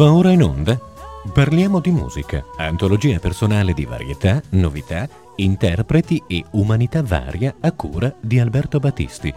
Va ora in onda? Parliamo di musica, antologia personale di varietà, novità, interpreti e umanità varia a cura di Alberto Battisti.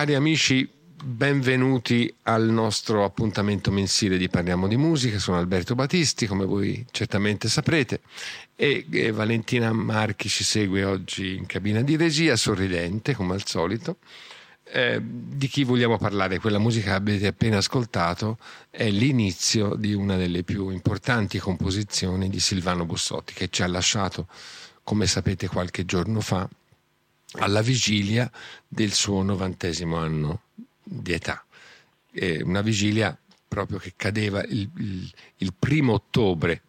Cari amici, benvenuti al nostro appuntamento mensile di Parliamo di Musica. Sono Alberto Battisti, come voi certamente saprete, e, e Valentina Marchi ci segue oggi in cabina di regia, sorridente come al solito. Eh, di chi vogliamo parlare? Quella musica che avete appena ascoltato è l'inizio di una delle più importanti composizioni di Silvano Bussotti, che ci ha lasciato, come sapete, qualche giorno fa alla vigilia del suo novantesimo anno di età. È una vigilia proprio che cadeva il, il, il primo ottobre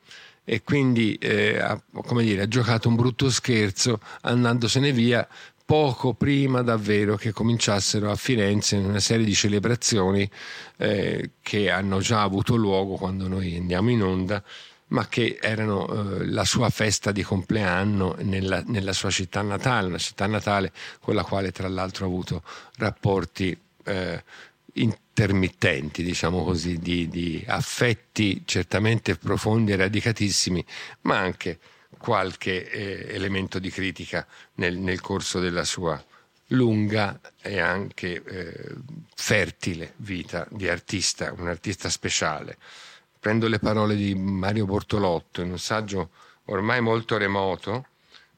e quindi eh, ha, dire, ha, giocato un brutto scherzo andandosene via poco prima davvero che cominciassero a Firenze una serie di celebrazioni eh, che hanno già avuto luogo quando noi andiamo in onda ma che erano eh, la sua festa di compleanno nella, nella, sua città natale, una città natale con la quale tra l'altro ha avuto rapporti eh, intermittenti, diciamo così, di, di, affetti certamente profondi e radicatissimi, ma anche qualche eh, elemento di critica nel, nel, corso della sua lunga e anche eh, fertile vita di artista, un artista speciale prendo le parole di Mario Bortolotto in un saggio ormai molto remoto,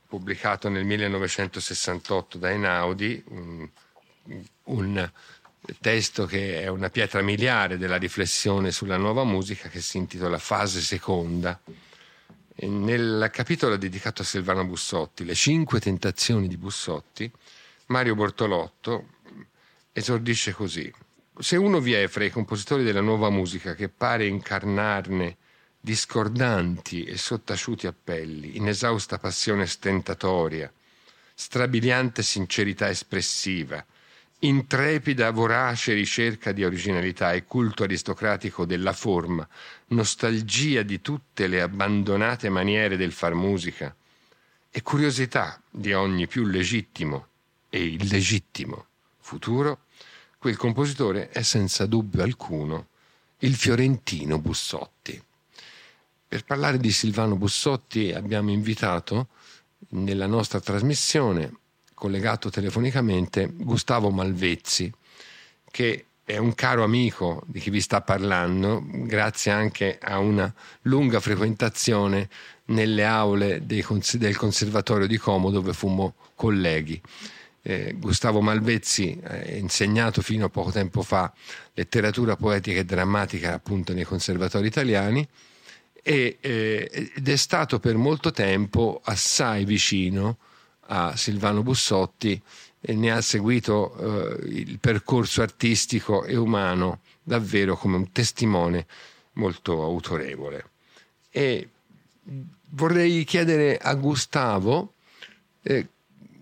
pubblicato nel 1968 da Einaudi, un, un testo che è una pietra miliare della riflessione sulla nuova musica che si intitola Fase seconda. Nel capitolo dedicato a Silvano Bussotti, Le cinque tentazioni di Bussotti, Mario Bortolotto esordisce così se uno vi è fra i compositori della nuova musica che pare incarnarne discordanti e sottaciuti appelli, inesausta passione stentatoria, strabiliante sincerità espressiva, intrepida, vorace ricerca di originalità e culto aristocratico della forma, nostalgia di tutte le abbandonate maniere del far musica e curiosità di ogni più legittimo e illegittimo futuro, quel compositore è senza dubbio alcuno il fiorentino Bussotti. Per parlare di Silvano Bussotti abbiamo invitato nella nostra trasmissione collegato telefonicamente Gustavo Malvezzi, che è un caro amico di chi vi sta parlando, grazie anche a una lunga frequentazione nelle aule cons- del Conservatorio di Como dove fummo colleghi. Eh, Gustavo Malvezzi ha insegnato fino a poco tempo fa letteratura poetica e drammatica appunto nei conservatori italiani e, eh, ed è stato per molto tempo assai vicino a Silvano Bussotti e ne ha seguito eh, il percorso artistico e umano davvero come un testimone molto autorevole. E vorrei chiedere a Gustavo eh,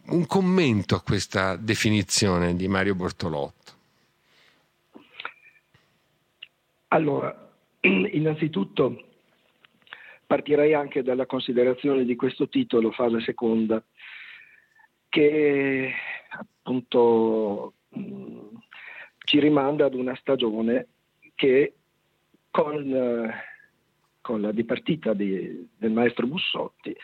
un commento a questa definizione di Mario Bortolotto. Allora, innanzitutto partirei anche dalla considerazione di questo titolo, fase seconda, che appunto mh, ci rimanda ad una stagione che con, eh, con la dipartita di, del maestro Bussotti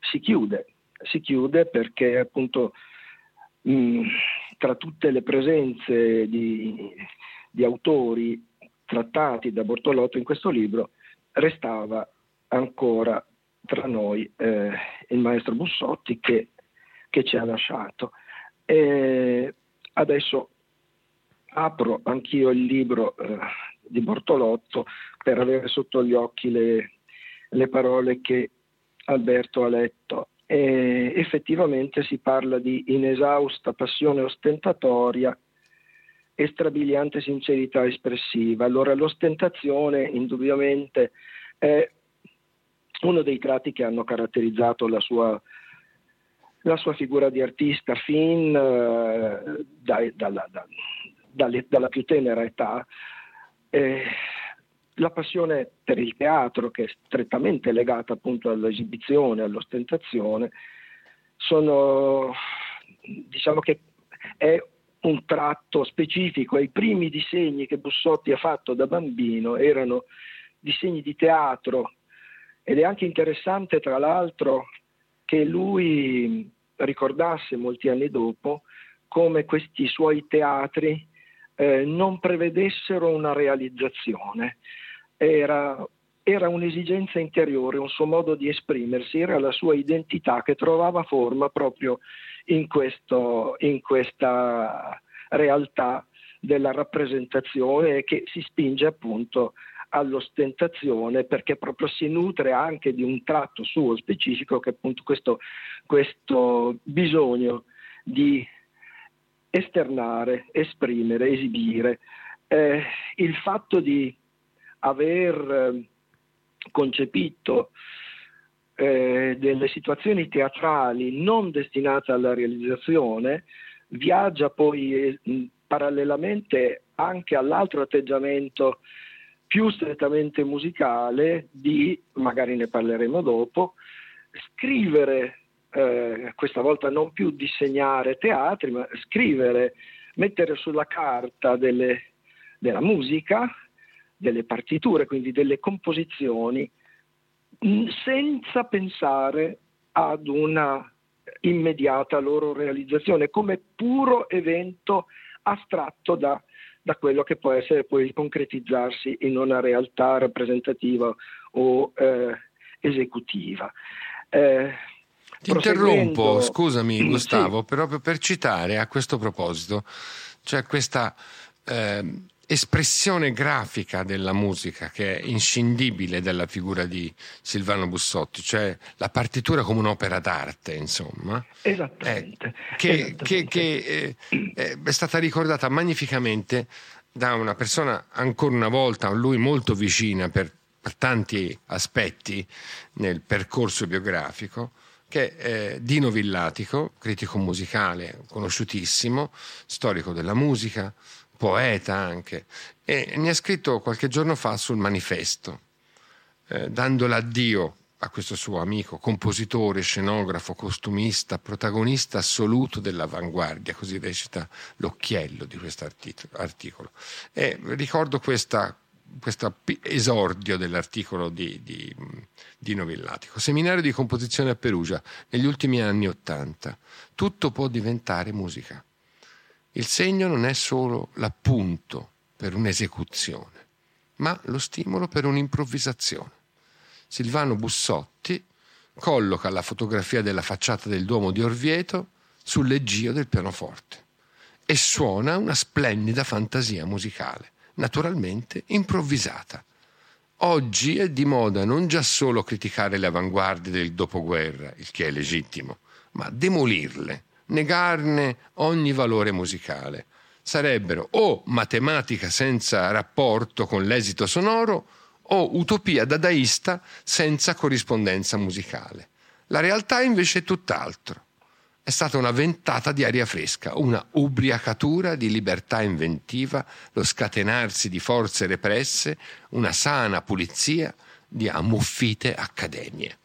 si chiude, si chiude perché appunto mh, tra tutte le presenze di, di autori trattati da Bortolotto in questo libro restava ancora tra noi eh, il maestro Bussotti che che ci ha lasciato. E adesso apro anch'io il libro eh, di Bortolotto per avere sotto gli occhi le, le parole che Alberto ha letto. E effettivamente si parla di inesausta passione ostentatoria e strabiliante sincerità espressiva. Allora l'ostentazione indubbiamente è uno dei tratti che hanno caratterizzato la sua la sua figura di artista fin eh, da, dalla, da, dalle, dalla, più tenera età, eh, la passione per il teatro, che è strettamente legata appunto all'esibizione, all'ostentazione, sono, diciamo che è un tratto specifico i primi disegni che Bussotti ha fatto da bambino erano disegni di teatro ed è anche interessante tra l'altro che lui ricordasse molti anni dopo come questi suoi teatri eh, non prevedessero una realizzazione. Era, era un'esigenza interiore, un suo modo di esprimersi, era la sua identità che trovava forma proprio in, questo, in questa realtà della rappresentazione che si spinge appunto all'ostentazione perché proprio si nutre anche di un tratto suo specifico che è appunto questo, questo bisogno di esternare, esprimere, esibire. Eh, il fatto di aver eh, concepito eh, delle situazioni teatrali non destinate alla realizzazione viaggia poi eh, parallelamente anche all'altro atteggiamento più strettamente musicale di, magari ne parleremo dopo, scrivere, eh, questa volta non più disegnare teatri, ma scrivere, mettere sulla carta delle, della musica, delle partiture, quindi delle composizioni, senza pensare ad una immediata loro realizzazione, come puro evento astratto da da quello che può essere poi concretizzarsi in una realtà rappresentativa o eh, esecutiva. Eh, Ti interrompo, scusami Gustavo, sì. proprio per citare a questo proposito, cioè questa eh, espressione grafica della musica che è inscindibile dalla figura di Silvano Bussotti, cioè la partitura come un'opera d'arte, insomma. Esattamente. Eh, che, Esattamente. che, che eh, è stata ricordata magnificamente da una persona ancora una volta, a lui molto vicina per, per tanti aspetti nel percorso biografico, che è eh, Dino Villatico, critico musicale conosciutissimo, storico della musica, poeta anche, e ne ha scritto qualche giorno fa sul manifesto, eh, dando l'addio a questo suo amico, compositore, scenografo, costumista, protagonista assoluto dell'avanguardia, così recita l'occhiello di questo articolo. E ricordo questo esordio dell'articolo di, di, di Novellatico. Seminario di composizione a Perugia, negli ultimi anni Ottanta. Tutto può diventare musica. Il segno non è solo l'appunto per un'esecuzione, ma lo stimolo per un'improvvisazione Silvano Bussotti colloca la fotografia della facciata del Duomo di Orvieto sul leggio del pianoforte e suona una splendida fantasia musicale, naturalmente improvvisata. Oggi è di moda non già solo criticare le avanguardie del dopoguerra, il che è legittimo, ma demolirle, negarne ogni valore musicale. Sarebbero o matematica senza rapporto con l'esito sonoro o utopia dadaista senza corrispondenza musicale. La realtà invece è tutt'altro. È stata una ventata di aria fresca, una ubriacatura di libertà inventiva, lo scatenarsi di forze represse, una sana pulizia di ammuffite accademie.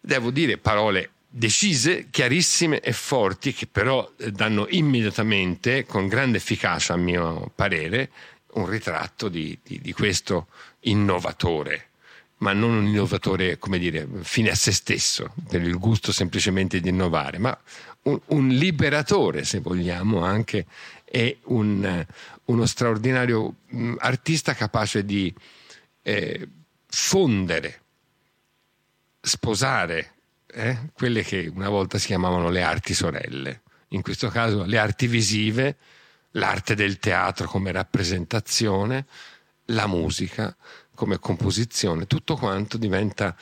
Devo dire parole decise, chiarissime e forti che però danno immediatamente, con grande efficacia a mio parere, un ritratto di, di, di questo innovatore, ma non un innovatore, come dire, fine a se stesso, per il gusto semplicemente di innovare, ma un, un liberatore, se vogliamo, anche, e un, uno straordinario mh, artista capace di eh, fondere, sposare eh, quelle che una volta si chiamavano le arti sorelle, in questo caso le arti visive, l'arte del teatro come rappresentazione, la musica come composizione, tutto quanto diventa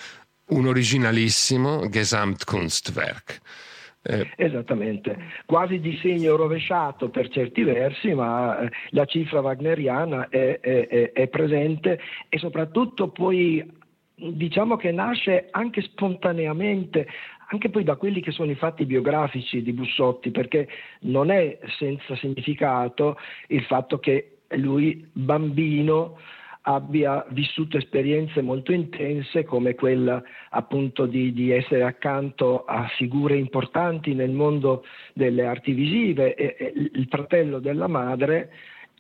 un originalissimo Gesamtkunstwerk. Eh. Esattamente, quasi disegno rovesciato per certi versi, ma eh, la cifra wagneriana è, è, è presente e soprattutto poi diciamo che nasce anche spontaneamente, anche poi da quelli che sono i fatti biografici di Bussotti, perché non è senza significato il fatto che lui bambino abbia vissuto esperienze molto intense come quella appunto di, di, essere accanto a figure importanti nel mondo delle arti visive e, e il fratello della madre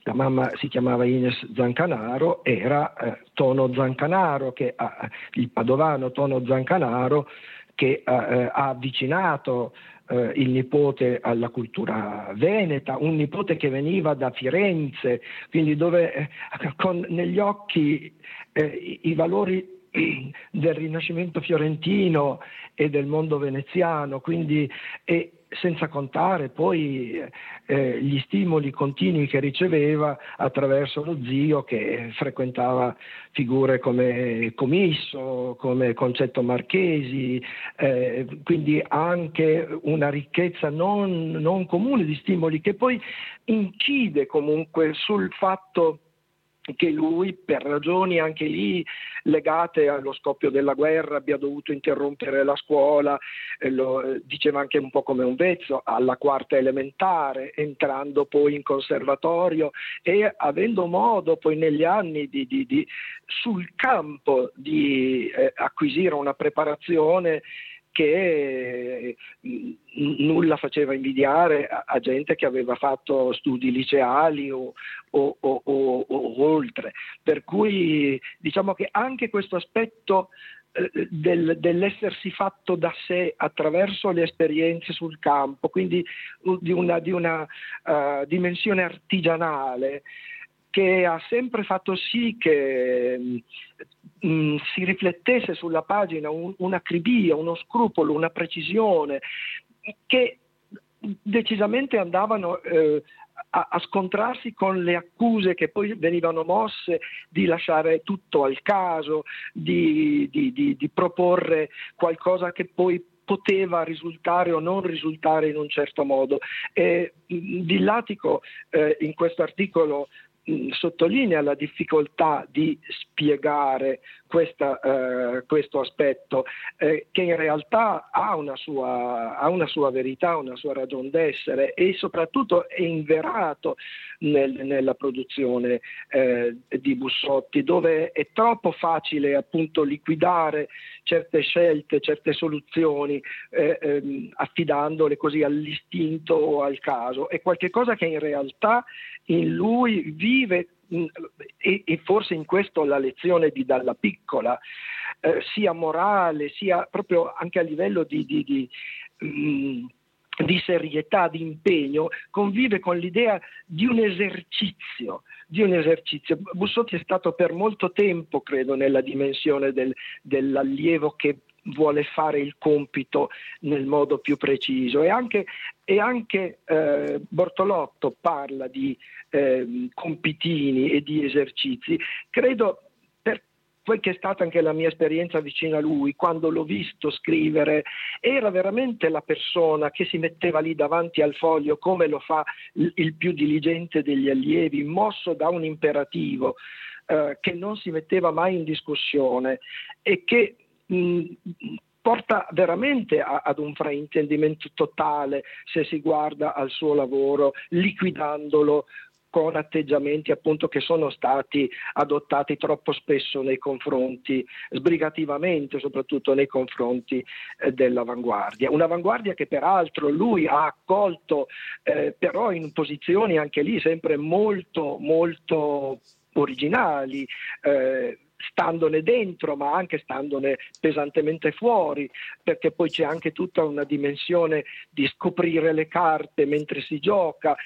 la mamma si chiamava Ines Zancanaro, era eh, Tono Zancanaro, che, eh, il padovano Tono Zancanaro, che eh, ha avvicinato eh, il nipote alla cultura veneta, un nipote che veniva da Firenze, quindi dove eh, con negli occhi eh, i, i valori del Rinascimento fiorentino e del mondo veneziano, quindi e senza contare poi eh, gli stimoli continui che riceveva attraverso lo zio che frequentava figure come Comisso, come Concetto Marchesi, eh, quindi anche una ricchezza non, non comune di stimoli che poi incide comunque sul fatto che lui, per ragioni anche lì legate allo scoppio della guerra, abbia dovuto interrompere la scuola, eh, lo eh, diceva anche un po' come un vezzo, alla quarta elementare, entrando poi in conservatorio e avendo modo poi negli anni di, di, di sul campo di eh, acquisire una preparazione che mm, nulla faceva invidiare a, a, gente che aveva fatto studi liceali o, o, o, o oltre. Per cui diciamo che anche questo aspetto eh, del, dell'essersi fatto da sé attraverso le esperienze sul campo, quindi di una, di una uh, dimensione artigianale, che ha sempre fatto sì che mh, mm, si riflettesse sulla pagina un, un'acribia, uno scrupolo, una precisione che decisamente andavano eh, a, a, scontrarsi con le accuse che poi venivano mosse di lasciare tutto al caso, di, di, di, di proporre qualcosa che poi poteva risultare o non risultare in un certo modo. E, Dillatico eh, in questo articolo sottolinea la difficoltà di spiegare questa, uh, questo aspetto eh, che in realtà ha una, sua, ha una, sua, verità, una sua ragione d'essere e soprattutto è inverato nel, nella produzione eh, di Bussotti dove è troppo facile appunto liquidare certe scelte, certe soluzioni eh, ehm, affidandole così all'istinto o al caso. È qualcosa che in realtà in lui vive e, e, forse in questo la lezione di Dalla Piccola, eh, sia morale, sia proprio anche a livello di, di, di, mh, mm, di, serietà, di impegno, convive con l'idea di un esercizio. Di un esercizio. Bussotti è stato per molto tempo, credo, nella dimensione del, dell'allievo che vuole fare il compito nel modo più preciso e anche, e anche eh, Bortolotto parla di eh, compitini e di esercizi. Credo quel che è stata anche la mia esperienza vicino a lui, quando l'ho visto scrivere, era veramente la persona che si metteva lì davanti al foglio come lo fa il più diligente degli allievi, mosso da un imperativo. Eh, che non si metteva mai in discussione e che porta veramente a, ad un fraintendimento totale se si guarda al suo lavoro liquidandolo con atteggiamenti appunto che sono stati adottati troppo spesso nei confronti, sbrigativamente soprattutto nei confronti eh, dell'avanguardia. Un'avanguardia che peraltro lui ha accolto eh, però in posizioni anche lì sempre molto molto originali, eh, standone dentro ma anche standone pesantemente fuori, perché poi c'è anche tutta una dimensione di scoprire le carte mentre si gioca,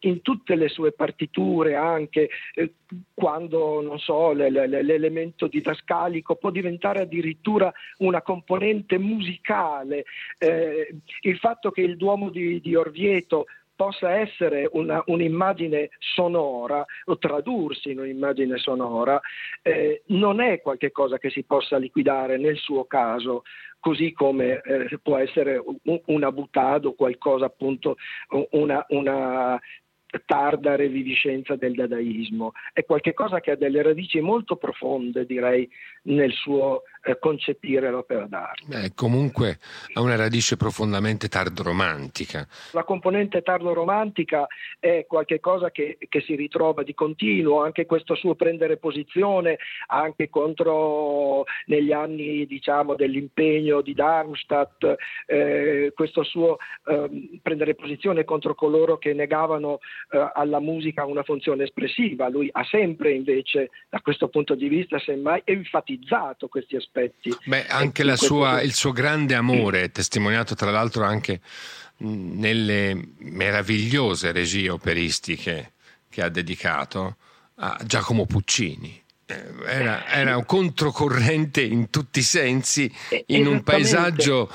in tutte le sue partiture, anche eh, quando non so, le, le, l'elemento didascalico può diventare addirittura una componente musicale. Eh, il fatto che il Duomo di, di Orvieto possa essere una, un'immagine sonora o tradursi in un'immagine sonora, eh, non è qualcosa che si possa liquidare nel suo caso, così come eh, può essere una butade o qualcosa appunto, una, una tarda reviviscenza del dadaismo. È qualcosa che ha delle radici molto profonde, direi, nel suo eh, concepire l'opera d'arte. Beh, comunque ha una radice profondamente tardoromantica. La componente tardoromantica è qualcosa che, che si ritrova di continuo, anche questo suo prendere posizione anche contro negli anni diciamo, dell'impegno di Darmstadt, eh, questo suo eh, prendere posizione contro coloro che negavano eh, alla musica una funzione espressiva. Lui ha sempre invece da questo punto di vista semmai enfatizzato questi aspetti. Beh, anche sua, il suo grande amore, testimoniato tra l'altro anche nelle meravigliose regie operistiche che ha dedicato a Giacomo Puccini. Eh, era, era, un controcorrente in tutti i sensi, in un paesaggio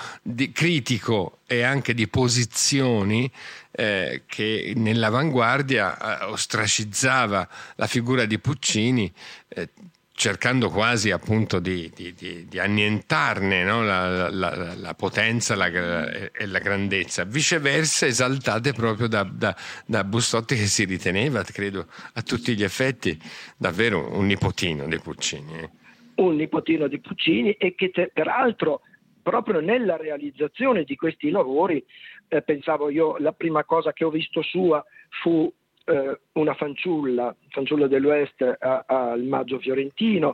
critico e anche di posizioni eh, che nell'avanguardia eh, ostracizzava la figura di Puccini. Eh, cercando quasi appunto di, di, di, di annientarne no? la, la, la, potenza la, e la grandezza, viceversa esaltate proprio da, da, da, Bustotti che si riteneva, credo, a tutti gli effetti davvero un nipotino di Puccini. Eh. Un nipotino di Puccini e che peraltro proprio nella realizzazione di questi lavori, eh, pensavo io, la prima cosa che ho visto sua fu eh, una fanciulla, fanciulla dell'Ouest al Maggio Fiorentino.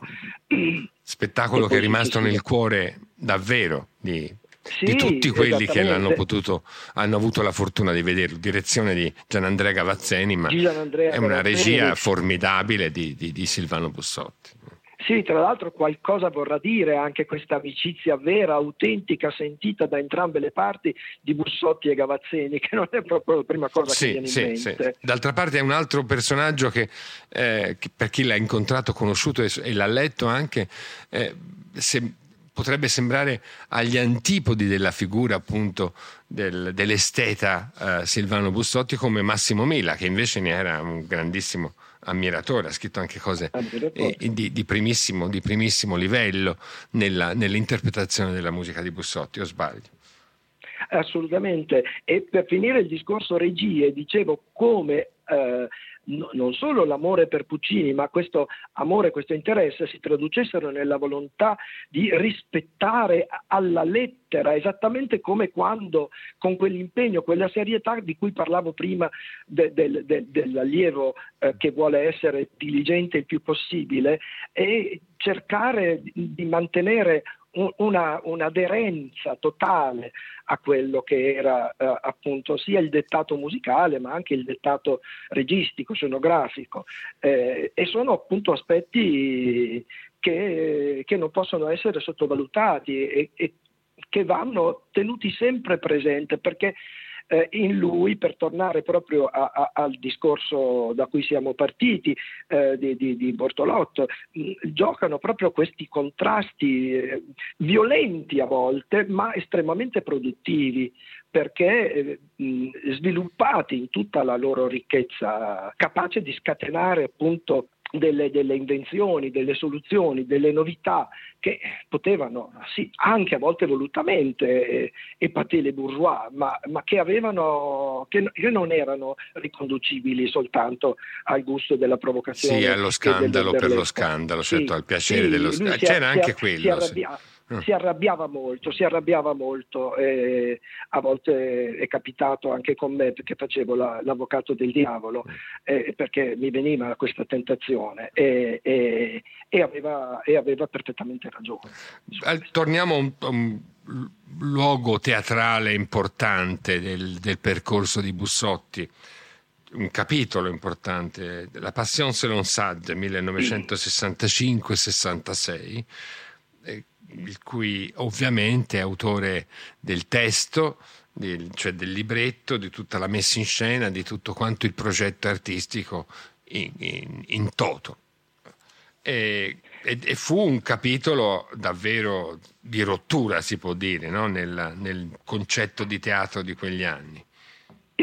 Spettacolo che è rimasto nel cuore davvero di, sì, di tutti quelli che l'hanno potuto, hanno avuto la fortuna di vederlo. Direzione di Gianandrea Gavazzeni, ma è una regia formidabile di, di, di Silvano Bussotti. Sì, tra l'altro qualcosa vorrà dire anche questa amicizia vera, autentica, sentita da entrambe le parti di Bussotti e Gavazzeni, che non è proprio la prima cosa sì, che viene sì, in mente. Sì. D'altra parte è un altro personaggio che, eh, che per chi l'ha incontrato, conosciuto e, e l'ha letto anche, eh, se, potrebbe sembrare agli antipodi della figura appunto del, dell'esteta eh, Silvano Bussotti come Massimo Mela, che invece ne era un grandissimo ammiratore, ha scritto anche cose eh, di, di, primissimo, di, primissimo, livello nella, nell'interpretazione della musica di Bussotti, o sbaglio? Assolutamente. E per finire il discorso regie, dicevo come eh, no, non solo l'amore per Puccini, ma questo amore, questo interesse si traducessero nella volontà di rispettare alla lettera, esattamente come quando con quell'impegno, quella serietà di cui parlavo prima de, de, de, dell'allievo eh, che vuole essere diligente il più possibile, e cercare di mantenere una, un'aderenza totale a quello che era eh, appunto sia il dettato musicale ma anche il dettato registico, scenografico. Eh, e sono appunto aspetti che, che non possono essere sottovalutati e, e che vanno tenuti sempre presente perché eh, in lui, per tornare proprio a, a, al discorso da cui siamo partiti eh, di, di, di, Bortolotto, mm, giocano proprio questi contrasti eh, violenti a volte, ma estremamente produttivi perché eh, mh, sviluppati in tutta la loro ricchezza, capace di scatenare appunto delle, delle, invenzioni, delle soluzioni, delle novità che potevano, sì, anche a volte volutamente, eh, epatire le bourgeois, ma, ma che, avevano, che, che, non erano riconducibili soltanto al gusto della provocazione. Sì, allo scandalo per lo scandalo, certo, sì, al piacere dello scandalo. C'era anche quello. Si arrabbia- sì si arrabbiava molto, si arrabbiava molto e a volte è capitato anche con me perché facevo la, l'avvocato del diavolo eh, perché mi veniva questa tentazione e, e, e, aveva, e aveva, perfettamente ragione. Torniamo a un, un, luogo teatrale importante del, del percorso di Bussotti un capitolo importante, La Passion selon Sade 1965-66, il cui ovviamente è autore del testo, del, cioè del libretto, di tutta la messa in scena, di tutto quanto il progetto artistico in, in, in toto. E, e, e, fu un capitolo davvero di rottura, si può dire, no? nel, nel concetto di teatro di quegli anni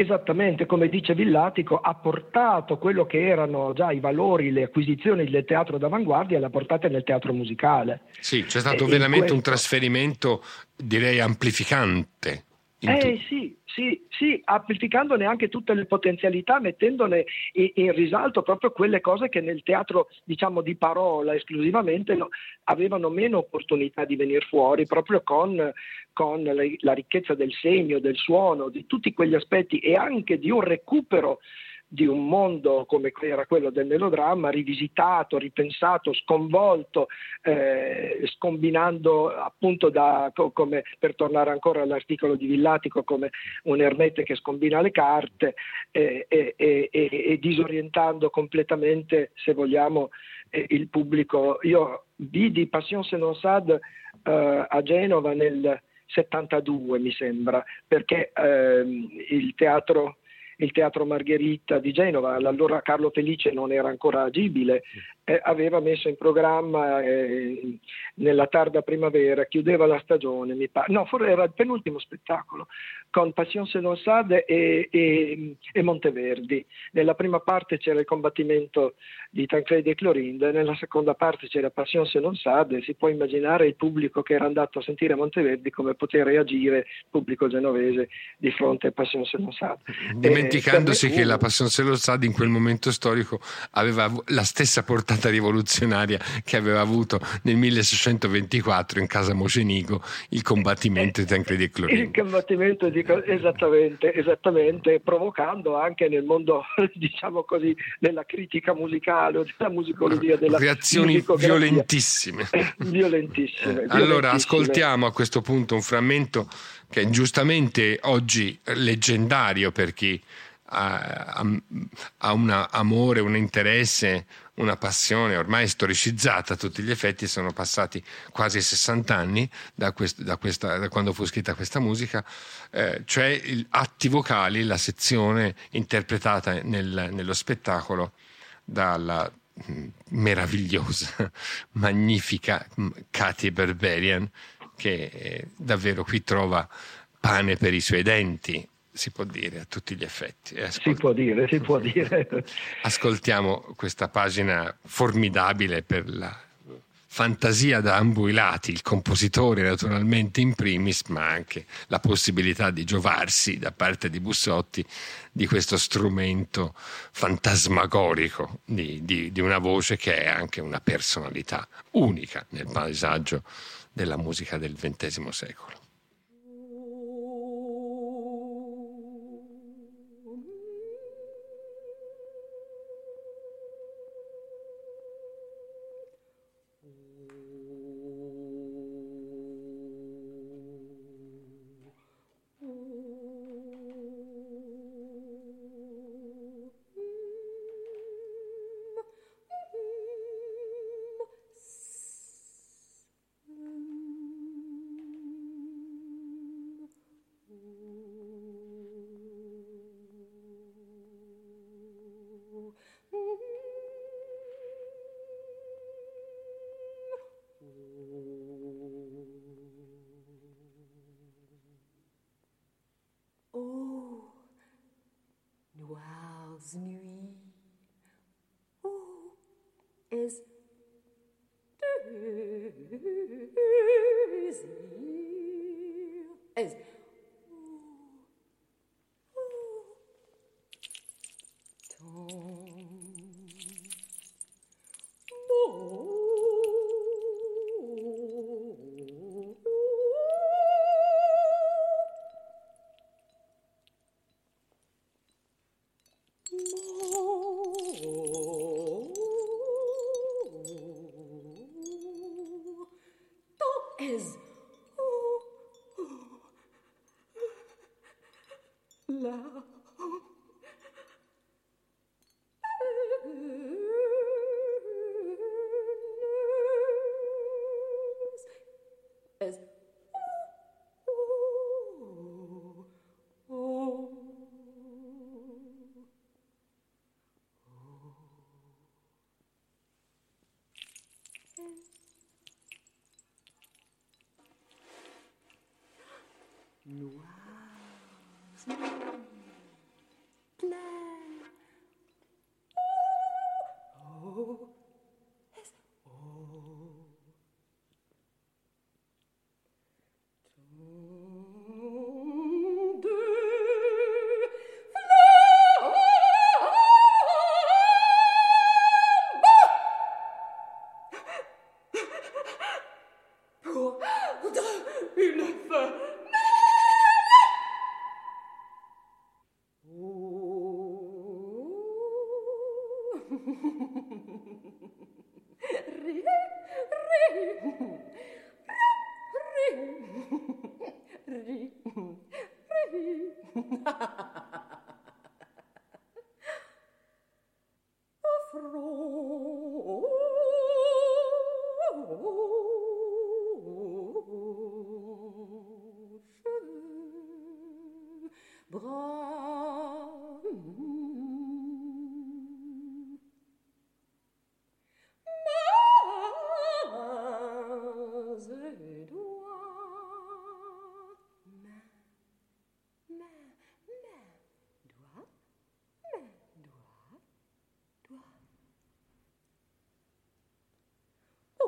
esattamente come dice Villatico, ha portato quello che erano già i valori, le acquisizioni del teatro d'avanguardia e le ha portate nel teatro musicale. Sì, c'è stato e veramente questo... un trasferimento, direi, amplificante. Eh sì, sì, sì, amplificandone anche tutte le potenzialità, mettendone in, in, risalto proprio quelle cose che nel teatro, diciamo, di parola esclusivamente no, avevano meno opportunità di venire fuori, proprio con, con la, la ricchezza del segno, del suono, di tutti quegli aspetti e anche di un recupero di un mondo come era quello del melodramma, rivisitato, ripensato, sconvolto, eh, scombinando appunto da, come, per tornare ancora all'articolo di Villatico, come un ermete che scombina le carte eh, e, e, e, disorientando completamente, se vogliamo, eh, il pubblico. Io vidi Passion se non sad eh, a Genova nel 72, mi sembra, perché ehm, il teatro il Teatro Margherita di Genova, allora Carlo Felice non era ancora agibile, eh, aveva messo in programma eh, nella tarda primavera, chiudeva la stagione, mi pare, no, forse era il penultimo spettacolo, con Passion Selonsade e, e, e Monteverdi. Nella prima parte c'era il combattimento di Tancredi e Clorinde, nella seconda parte c'era Passion Selonsade, si può immaginare il pubblico che era andato a sentire Monteverdi come poter reagire il pubblico genovese di fronte a Passion Selonsade. Dimenticandosi eh, che la Passion Selonsade in quel momento storico aveva la stessa portata rivoluzionaria che aveva avuto nel 1624 in casa Mocenigo il combattimento di Tancredi e Clorinde. Il combattimento di esattamente, esattamente, provocando anche nel mondo, diciamo così, della critica musicale, della musicologia, della reazioni violentissime. violentissime, eh, allora ascoltiamo a questo punto un frammento che è giustamente oggi leggendario per chi ha, ha un amore, un interesse, una passione ormai storicizzata a tutti gli effetti, sono passati quasi 60 anni da, quest, da, questa, da quando fu scritta questa musica, eh, cioè il, atti vocali, la sezione interpretata nel, nello spettacolo dalla mm, meravigliosa, magnifica Katy Berberian, che eh, davvero qui trova pane per i suoi denti si può dire a tutti gli effetti. Si può dire, si può dire. Ascoltiamo questa pagina formidabile per la fantasia da ambo i lati, il compositore naturalmente in primis, ma anche la possibilità di giovarsi da parte di Bussotti di questo strumento fantasmagorico di, di, di una voce che è anche una personalità unica nel paesaggio della musica del XX secolo.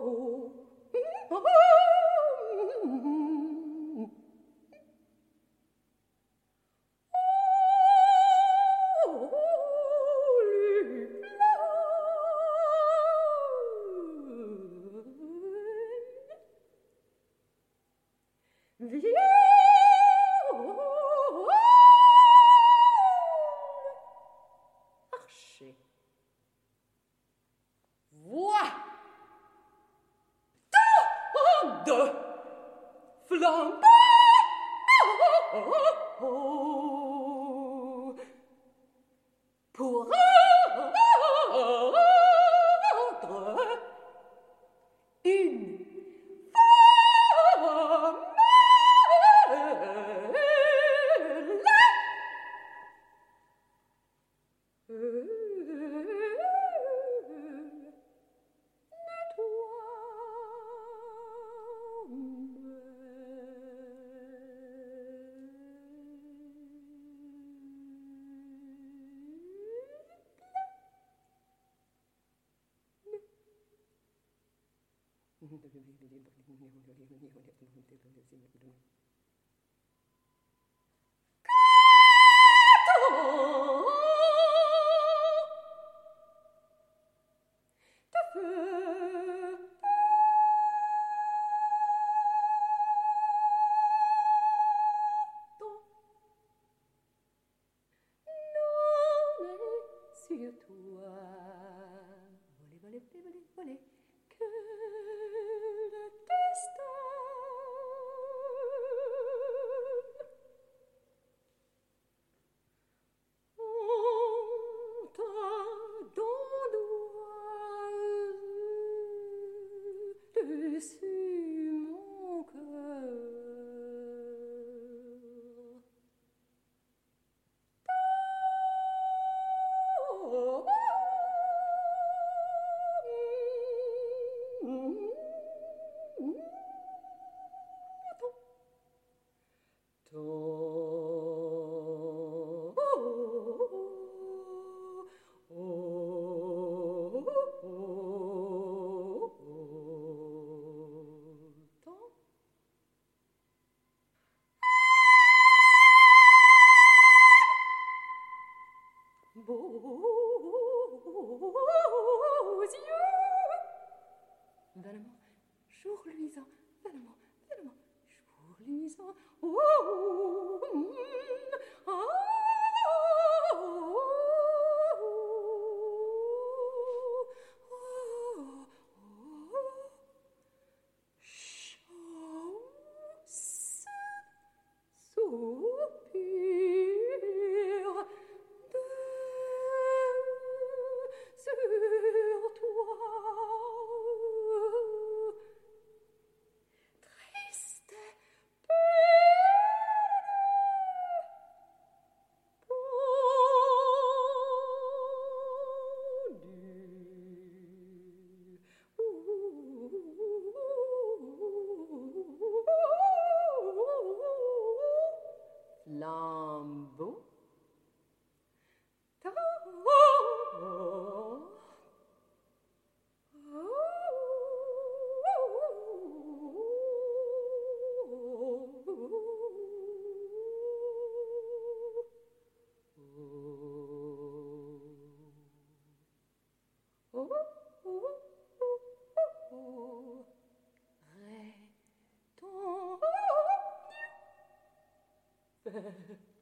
Oh, にうにょうにょと飲んでるんです今。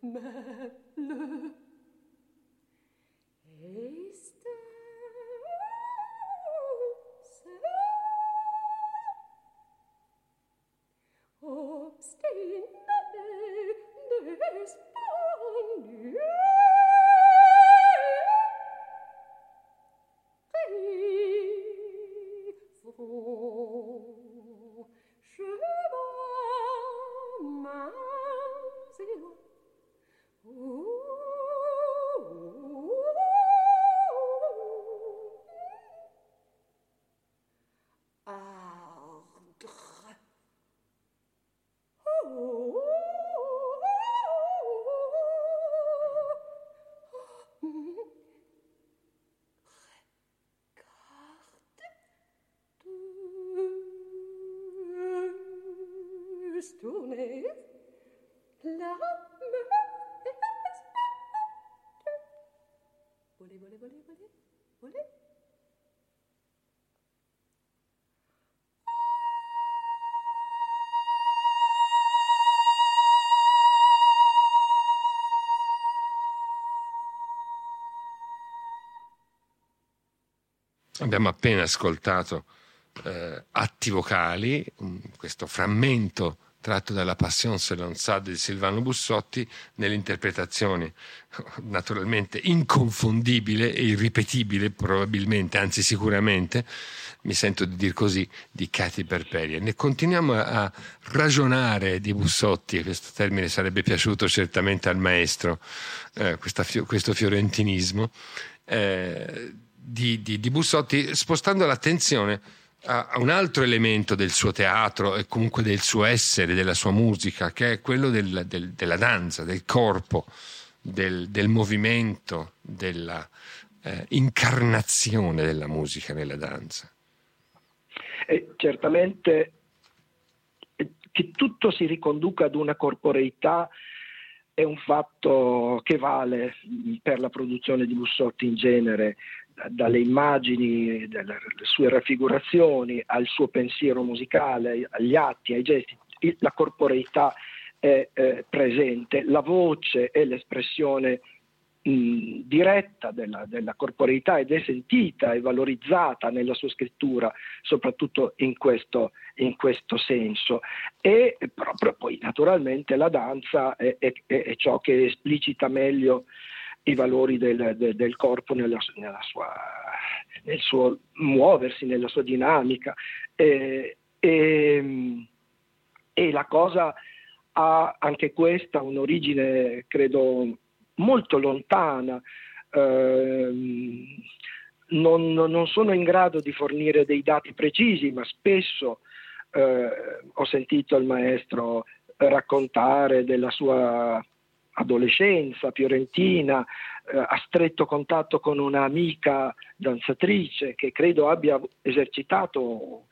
Mais... Abbiamo appena ascoltato eh, atti vocali, questo frammento tratto dalla Passion selon Sade di Silvano Bussotti nell'interpretazione naturalmente inconfondibile e irripetibile probabilmente, anzi sicuramente, mi sento di dire così, di Cati Perperia. Ne continuiamo a ragionare di Bussotti, questo termine sarebbe piaciuto certamente al maestro, eh, questo fiorentinismo. Eh, di, di, di Bussotti, spostando l'attenzione a, un altro elemento del suo teatro e comunque del suo essere, della sua musica, che è quello del, del, della danza, del corpo, del, del movimento, della eh, incarnazione della musica nella danza. E certamente che tutto si riconduca ad una corporeità è un fatto che vale per la produzione di Bussotti in genere, dalle immagini, dalle sue raffigurazioni, al suo pensiero musicale, agli atti, ai gesti. La corporeità è eh, presente, la voce è l'espressione mh, diretta della, della corporeità ed è sentita e valorizzata nella sua scrittura, soprattutto in questo, in questo senso. E proprio poi naturalmente la danza è, è, è ciò che esplicita meglio i valori del, del, del corpo nella, nella sua, nel suo muoversi, nella sua dinamica. E, e, e la cosa ha anche questa un'origine, credo, molto lontana. Eh, non, non, sono in grado di fornire dei dati precisi, ma spesso eh, ho sentito il maestro raccontare della sua adolescenza fiorentina, eh, a stretto contatto con un'amica danzatrice che credo abbia esercitato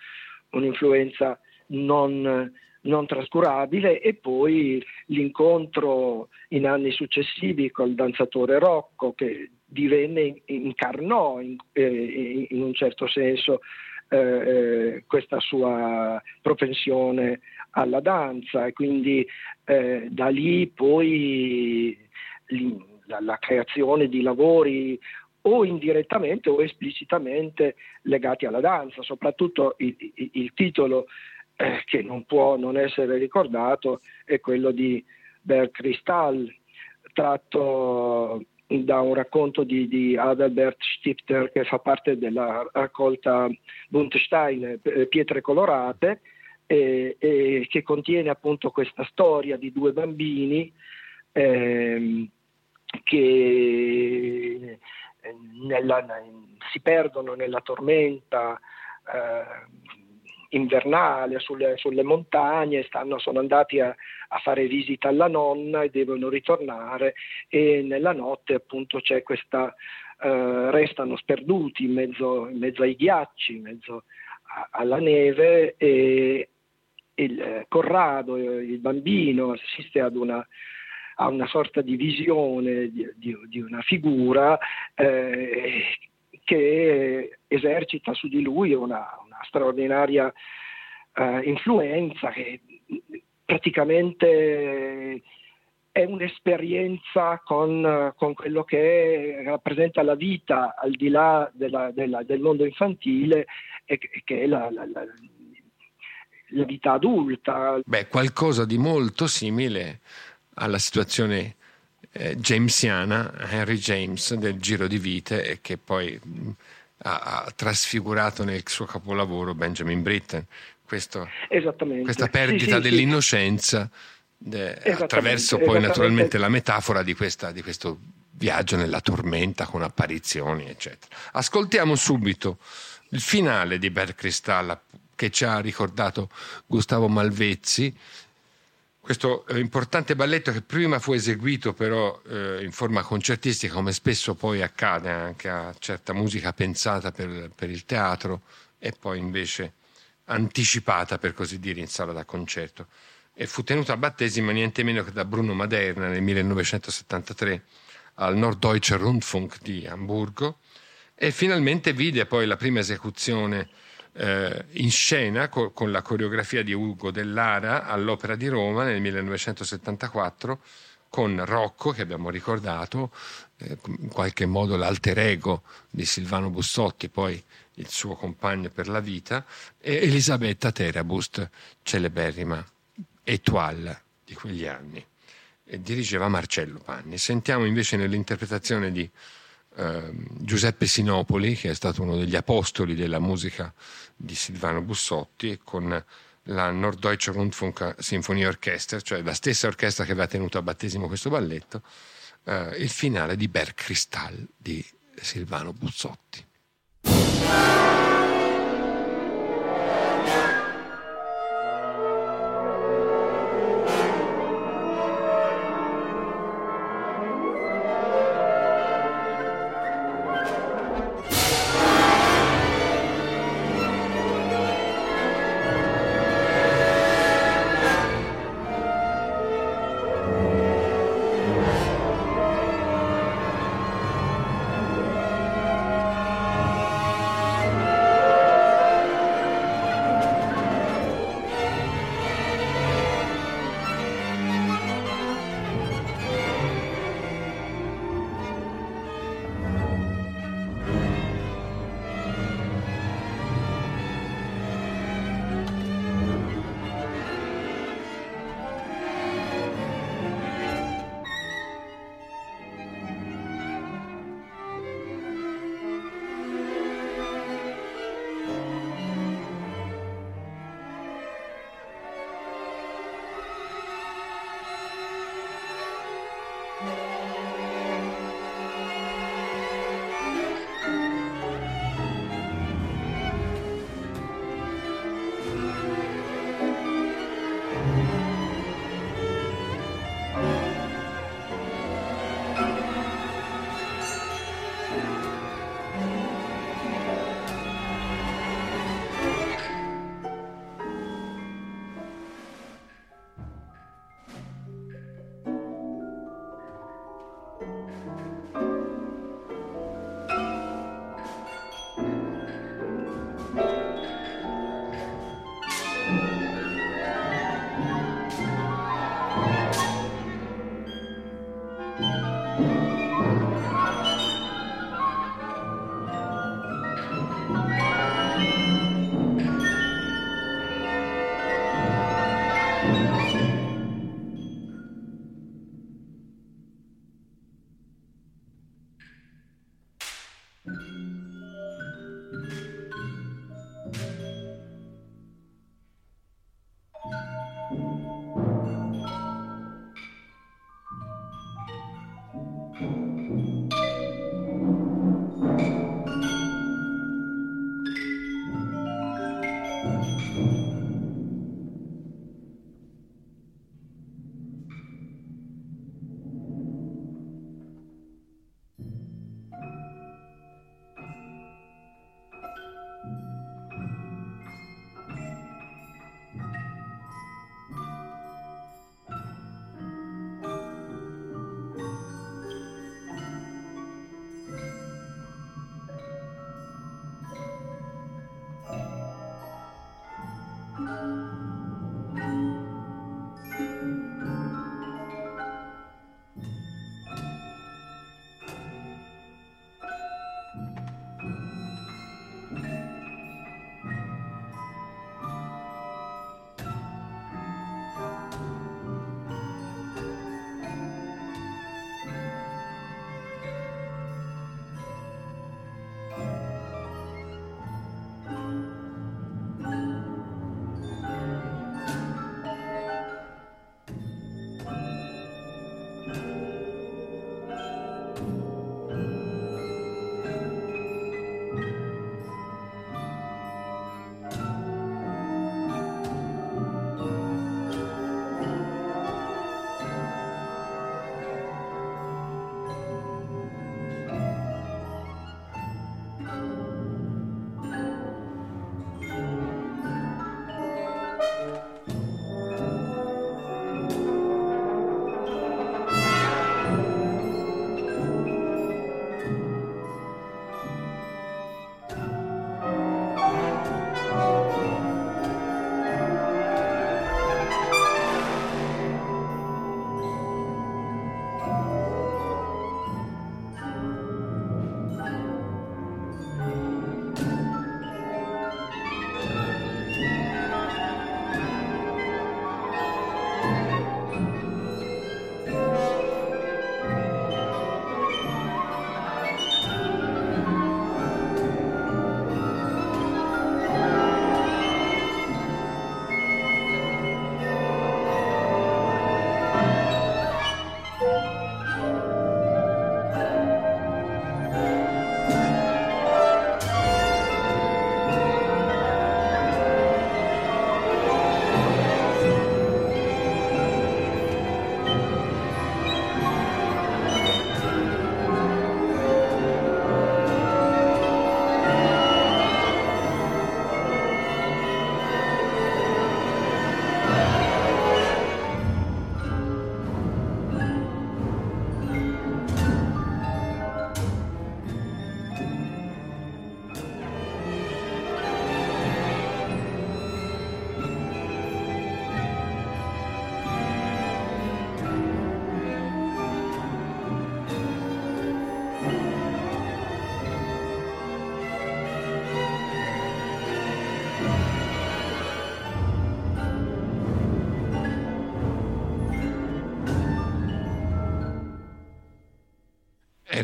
un'influenza non, non trascurabile e poi l'incontro in anni successivi col danzatore Rocco che divenne, incarnò in, eh, in un certo senso eh, eh, questa sua propensione alla danza e quindi eh, da lì poi la, la creazione di lavori o indirettamente o esplicitamente legati alla danza, soprattutto il, il, il titolo eh, che non può non essere ricordato è quello di Bert Kristall, tratto da un racconto di, di, Adalbert Stifter che fa parte della raccolta Buntestein, eh, Pietre colorate, e, e che contiene appunto questa storia di due bambini eh, che nella, si perdono nella tormenta eh, invernale sulle, sulle montagne, stanno, sono andati a, a, fare visita alla nonna e devono ritornare e nella notte appunto c'è questa, eh, restano sperduti in mezzo, in mezzo, ai ghiacci, in mezzo a, alla neve e il eh, Corrado, il bambino, assiste ad una, a una sorta di visione di, di, di una figura eh, che esercita su di lui una, una straordinaria eh, influenza che praticamente è un'esperienza con, con, quello che rappresenta la vita al di là della, della, del mondo infantile e che è la, la, la, la, vita adulta. Beh, qualcosa di molto simile alla situazione eh, jamesiana, Henry James, del Giro di Vite e che poi ha, ha, trasfigurato nel suo capolavoro Benjamin Britten. Questo, questa perdita sì, sì, dell'innocenza de, attraverso poi naturalmente la metafora di, questa, di questo viaggio nella tormenta con apparizioni, eccetera. Ascoltiamo subito il finale di Bert Cristalla che ci ha ricordato Gustavo Malvezzi questo eh, importante balletto che prima fu eseguito però eh, in forma concertistica, come spesso poi accade anche a certa musica pensata per, per, il teatro e poi invece anticipata per così dire in sala da concerto. E fu tenuto a battesimo niente meno che da Bruno Maderna nel 1973 al Norddeutscher Rundfunk di Amburgo e finalmente vide poi la prima esecuzione eh, in scena co- con la coreografia di Ugo Dellara all'Opera di Roma nel 1974 con Rocco, che abbiamo ricordato, eh, in qualche modo l'alter ego di Silvano Bussotti, poi il suo compagno per la vita, e Elisabetta Terabust, celeberrima étoile di quegli anni. E dirigeva Marcello Panni. Sentiamo invece nell'interpretazione di eh, Giuseppe Sinopoli, che è stato uno degli apostoli della musica di Silvano Bussotti, con la Norddeutsche Rundfunk Sinfonieorchester, cioè la stessa orchestra che aveva tenuto a battesimo questo balletto, eh, il finale di Bergkristall di Silvano Bussotti.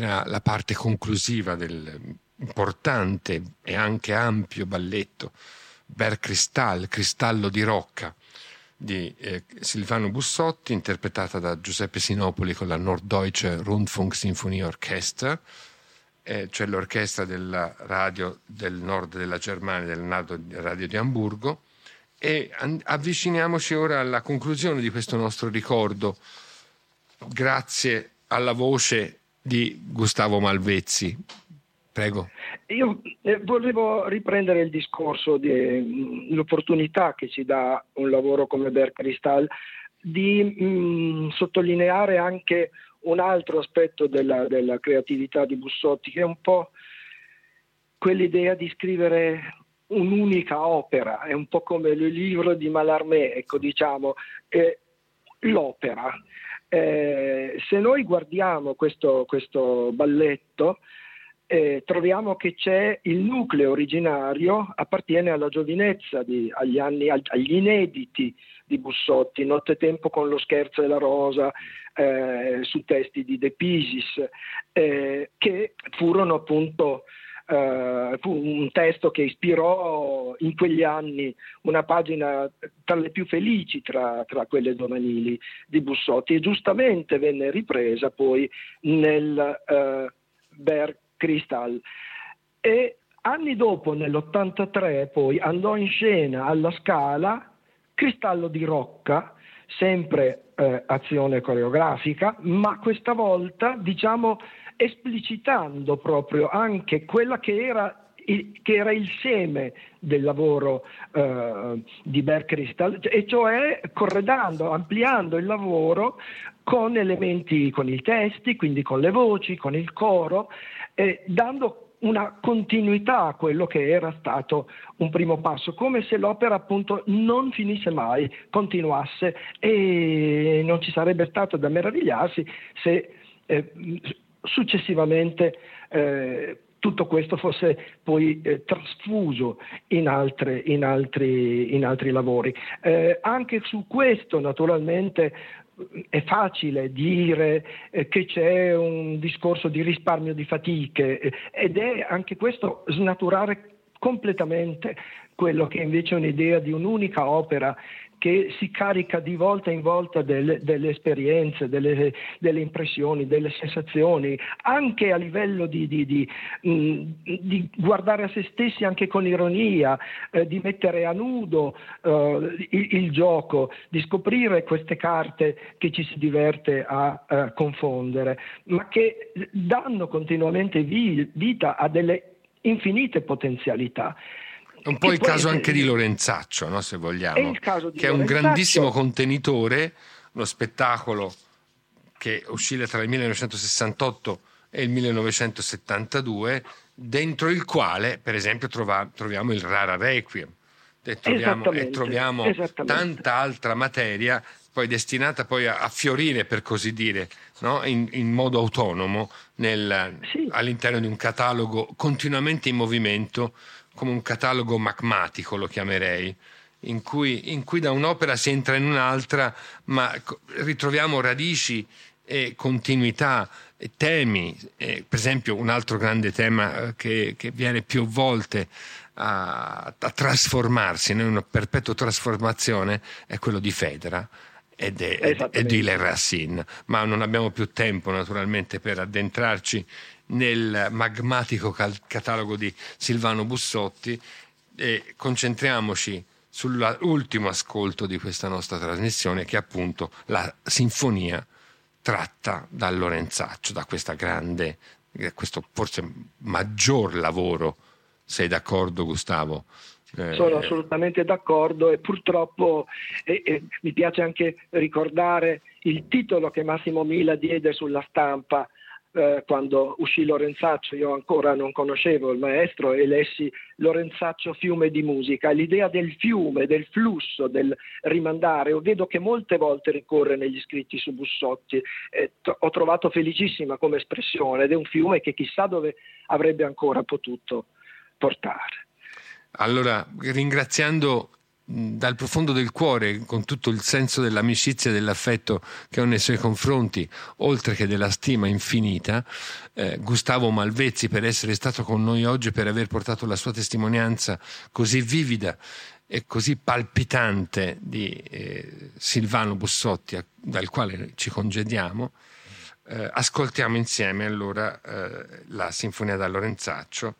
Era la parte conclusiva dell'importante e anche ampio balletto Bergkristall, Cristallo di Rocca di eh, Silvano Bussotti, interpretata da Giuseppe Sinopoli con la Norddeutsche Rundfunksinfonieorchester, eh, cioè l'orchestra della radio del nord della Germania, del radio di Amburgo. E an- avviciniamoci ora alla conclusione di questo nostro ricordo, grazie alla voce di Gustavo Malvezzi. Prego. Io eh, volevo riprendere il discorso dell'opportunità che ci dà un lavoro come Berg Cristal di mh, mm, sottolineare anche un altro aspetto della, della creatività di Bussotti, che è un po' quell'idea di scrivere un'unica opera, è un po' come il libro di Mallarmé, ecco diciamo, eh, l'opera. Eh, se noi guardiamo questo, questo balletto, eh, troviamo che c'è il nucleo originario, appartiene alla giovinezza, di, agli, anni, agli inediti di Bussotti, Nottetempo con lo scherzo e la rosa, eh, su testi di De Pisis, eh, che furono appunto Uh, fu un testo che ispirò in quegli anni una pagina tra le più felici tra, tra quelle giovanili di Bussotti e giustamente venne ripresa poi nel uh, Berg Crystal. E anni dopo, nell'83, poi andò in scena alla Scala Cristallo di Rocca, sempre eh, azione coreografica, ma questa volta diciamo esplicitando proprio anche quella che era che era il seme del lavoro eh, di Bert Crystal, e cioè corredando, ampliando il lavoro con elementi, con i testi, quindi con le voci, con il coro, eh, dando una continuità a quello che era stato un primo passo, come se l'opera appunto non finisse mai, continuasse e non ci sarebbe stato da meravigliarsi se eh, successivamente eh, tutto questo fosse poi eh, trasfuso in, altre, in, altri, in, altri, lavori. Eh, anche su questo naturalmente è facile dire eh, che c'è un discorso di risparmio di fatiche eh, ed è anche questo snaturare completamente quello che invece è un'idea di un'unica opera che si carica di volta in volta delle, delle esperienze, delle, delle, impressioni, delle sensazioni, anche a livello di, di, di, mm, di guardare a se stessi anche con ironia, eh, di mettere a nudo eh, il, il, gioco, di scoprire queste carte che ci si diverte a eh, confondere, ma che danno continuamente vita a delle infinite potenzialità. È un po' il caso anche di Lorenzaccio, no, se vogliamo, che Lorenzaccio. è un grandissimo contenitore, uno spettacolo che oscilla tra il 1968 e il 1972, dentro il quale, per esempio, trova, troviamo il Rara Requiem e troviamo, e troviamo tanta altra materia poi destinata poi a, a fiorire, per così dire, no? in, in, modo autonomo nel, sì. all'interno di un catalogo continuamente in movimento come un catalogo magmatico, lo chiamerei, in cui, in cui da un'opera si entra in un'altra, ma ritroviamo radici e continuità, e temi. E, per esempio, un altro grande tema eh, che, che viene più volte a, a trasformarsi in una perpetua trasformazione è quello di Federa è di Le Racine, ma non abbiamo più tempo naturalmente per addentrarci nel magmatico cal- catalogo di Silvano Bussotti e concentriamoci sull'ultimo ascolto di questa nostra trasmissione che è appunto la sinfonia tratta da Lorenzaccio, da grande, questo forse maggior lavoro, sei d'accordo Gustavo? Eh, Sono assolutamente d'accordo e purtroppo eh, eh, mi piace anche ricordare il titolo che Massimo Mila diede sulla stampa eh, quando uscì Lorenzaccio, io ancora non conoscevo il maestro e lessi Lorenzaccio fiume di musica. L'idea del fiume, del flusso, del rimandare, io vedo che molte volte ricorre negli scritti su Bussotti, eh, t- ho trovato felicissima come espressione ed è un fiume che chissà dove avrebbe ancora potuto portare. Allora, ringraziando dal profondo del cuore, con tutto il senso dell'amicizia e dell'affetto che ho nei suoi confronti, oltre che della stima infinita, eh, Gustavo Malvezzi per essere stato con noi oggi, per aver portato la sua testimonianza così vivida e così palpitante di eh, Silvano Bussotti, dal quale ci congediamo. Eh, ascoltiamo insieme allora eh, la Sinfonia da Lorenzaccio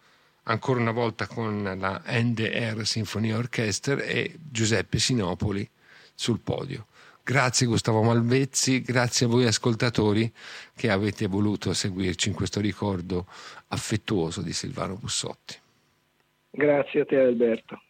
ancora una volta con la NDR Sinfonia Orchestra e Giuseppe Sinopoli sul podio. Grazie Gustavo Malvezzi, grazie a voi ascoltatori che avete voluto seguirci in questo ricordo affettuoso di Silvano Bussotti. Grazie a te Alberto.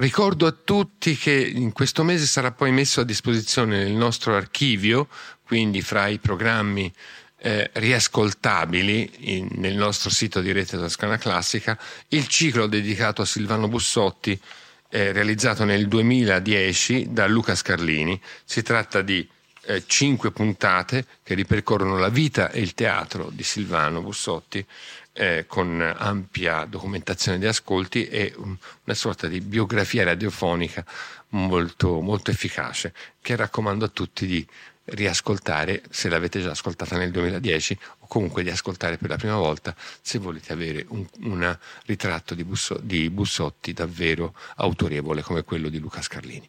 Ricordo a tutti che in questo mese sarà poi messo a disposizione nel nostro archivio, quindi fra i programmi eh, riascoltabili in, nel nostro sito di Rete Toscana Classica, il ciclo dedicato a Silvano Bussotti, eh, realizzato nel 2010 da Luca Scarlini. Si tratta di eh, cinque puntate che ripercorrono la vita e il teatro di Silvano Bussotti eh, con ampia documentazione di ascolti e um, una sorta di biografia radiofonica molto, molto efficace che raccomando a tutti di riascoltare se l'avete già ascoltata nel 2010 o comunque di ascoltare per la prima volta se volete avere un, ritratto di, Busso, di Bussotti davvero autorevole come quello di Luca Scarlini.